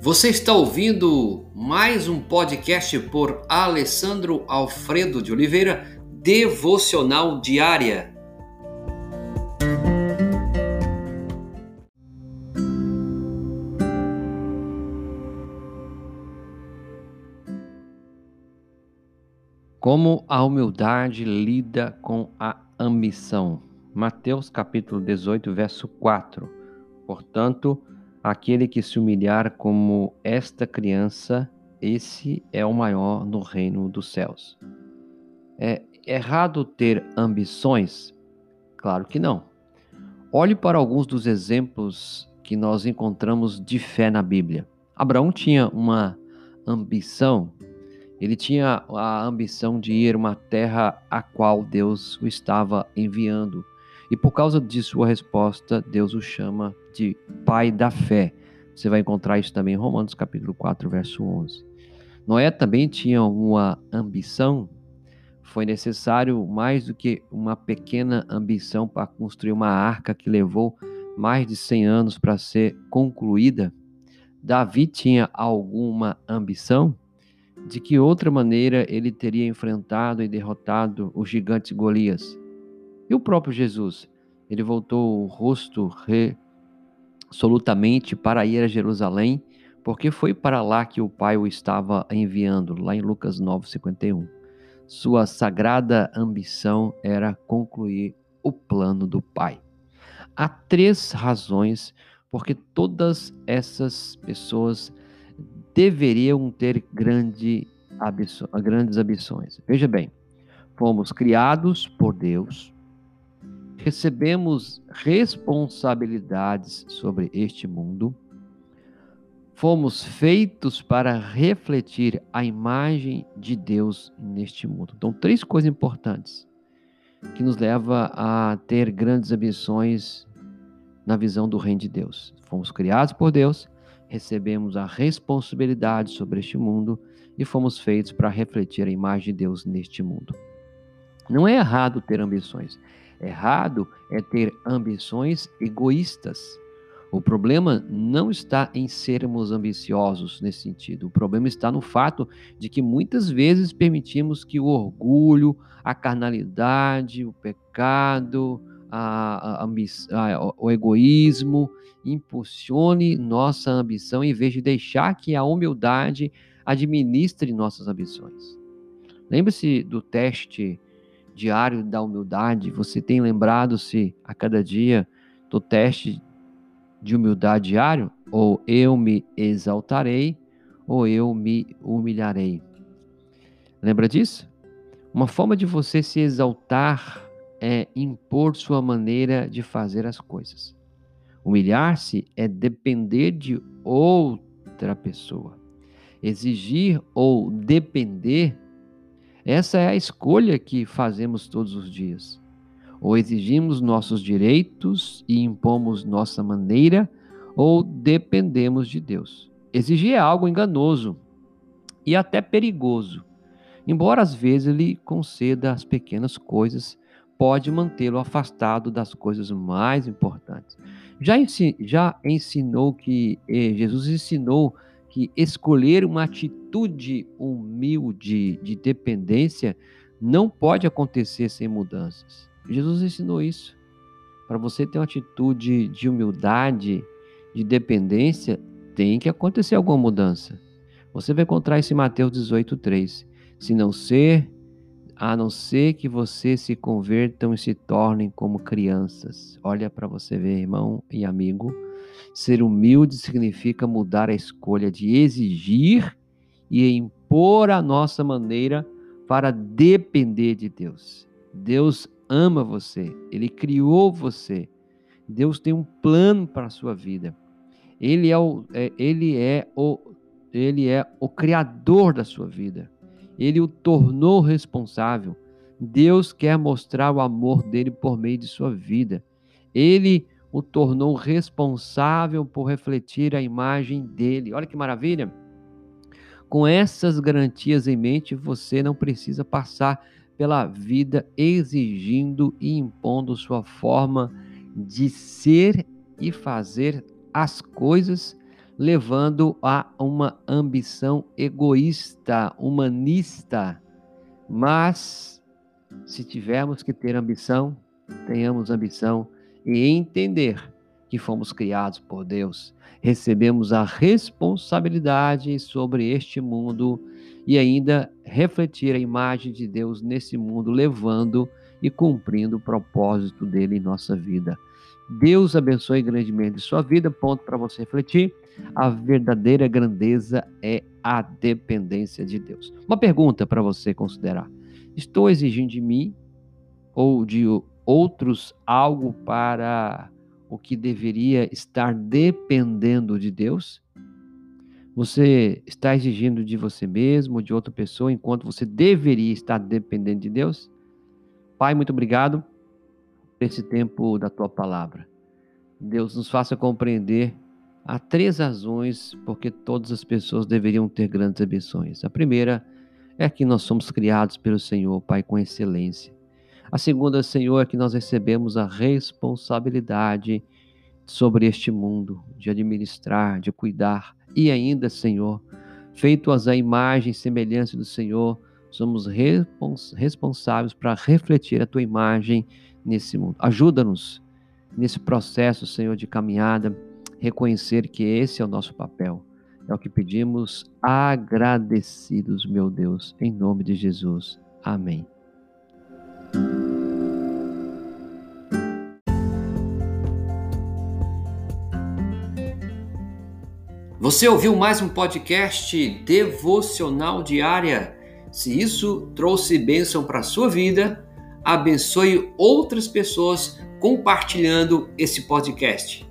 Você está ouvindo mais um podcast por Alessandro Alfredo de Oliveira, Devocional Diária. Como a humildade lida com a ambição. Mateus capítulo 18, verso 4. Portanto, aquele que se humilhar como esta criança, esse é o maior no reino dos céus. É errado ter ambições? Claro que não. Olhe para alguns dos exemplos que nós encontramos de fé na Bíblia. Abraão tinha uma ambição ele tinha a ambição de ir uma terra a qual Deus o estava enviando. E por causa de sua resposta, Deus o chama de pai da fé. Você vai encontrar isso também em Romanos capítulo 4, verso 11. Noé também tinha uma ambição. Foi necessário mais do que uma pequena ambição para construir uma arca que levou mais de 100 anos para ser concluída. Davi tinha alguma ambição? de que outra maneira ele teria enfrentado e derrotado o gigante Golias. E o próprio Jesus, ele voltou o rosto resolutamente para ir a Jerusalém, porque foi para lá que o Pai o estava enviando, lá em Lucas 9:51. Sua sagrada ambição era concluir o plano do Pai. Há três razões porque todas essas pessoas deveriam ter grande grandes ambições. Veja bem, fomos criados por Deus, recebemos responsabilidades sobre este mundo, fomos feitos para refletir a imagem de Deus neste mundo. Então, três coisas importantes que nos leva a ter grandes ambições na visão do reino de Deus. Fomos criados por Deus, recebemos a responsabilidade sobre este mundo e fomos feitos para refletir a imagem de Deus neste mundo. Não é errado ter ambições. Errado é ter ambições egoístas. O problema não está em sermos ambiciosos nesse sentido. O problema está no fato de que muitas vezes permitimos que o orgulho, a carnalidade, o pecado, a, a, a, o egoísmo impulsione nossa ambição em vez de deixar que a humildade administre nossas ambições. Lembre-se do teste diário da humildade. Você tem lembrado-se a cada dia do teste de humildade diário? Ou eu me exaltarei, ou eu me humilharei. Lembra disso? Uma forma de você se exaltar é impor sua maneira de fazer as coisas. Humilhar-se é depender de outra pessoa. Exigir ou depender, essa é a escolha que fazemos todos os dias. Ou exigimos nossos direitos e impomos nossa maneira, ou dependemos de Deus. Exigir é algo enganoso e até perigoso, embora às vezes ele conceda as pequenas coisas pode mantê-lo afastado das coisas mais importantes. Já, já ensinou que, eh, Jesus ensinou que escolher uma atitude humilde de dependência não pode acontecer sem mudanças. Jesus ensinou isso. Para você ter uma atitude de humildade, de dependência, tem que acontecer alguma mudança. Você vai encontrar isso em Mateus 18:3. Se não ser a não ser que você se convertam e se tornem como crianças. Olha para você ver, irmão e amigo. Ser humilde significa mudar a escolha de exigir e impor a nossa maneira para depender de Deus. Deus ama você, Ele criou você. Deus tem um plano para a sua vida. Ele é o, é, ele é o, ele é o criador da sua vida ele o tornou responsável. Deus quer mostrar o amor dele por meio de sua vida. Ele o tornou responsável por refletir a imagem dele. Olha que maravilha! Com essas garantias em mente, você não precisa passar pela vida exigindo e impondo sua forma de ser e fazer as coisas, levando a uma ambição egoísta, humanista. Mas, se tivermos que ter ambição, tenhamos ambição e entender que fomos criados por Deus, recebemos a responsabilidade sobre este mundo e ainda refletir a imagem de Deus nesse mundo, levando e cumprindo o propósito dele em nossa vida. Deus abençoe grandemente sua vida. Ponto para você refletir. A verdadeira grandeza é a dependência de Deus. Uma pergunta para você considerar: estou exigindo de mim ou de outros algo para o que deveria estar dependendo de Deus? Você está exigindo de você mesmo, de outra pessoa, enquanto você deveria estar dependendo de Deus? Pai, muito obrigado esse tempo da tua palavra. Deus nos faça compreender há três razões porque todas as pessoas deveriam ter grandes ambições. A primeira é que nós somos criados pelo Senhor, Pai, com excelência. A segunda, Senhor, é que nós recebemos a responsabilidade sobre este mundo, de administrar, de cuidar. E ainda, Senhor, feitos à imagem e semelhança do Senhor, somos responsáveis para refletir a tua imagem nesse mundo. Ajuda-nos nesse processo, Senhor, de caminhada, reconhecer que esse é o nosso papel. É o que pedimos, agradecidos, meu Deus, em nome de Jesus. Amém. Você ouviu mais um podcast devocional diária? Se isso trouxe bênção para a sua vida, abençoe outras pessoas compartilhando esse podcast.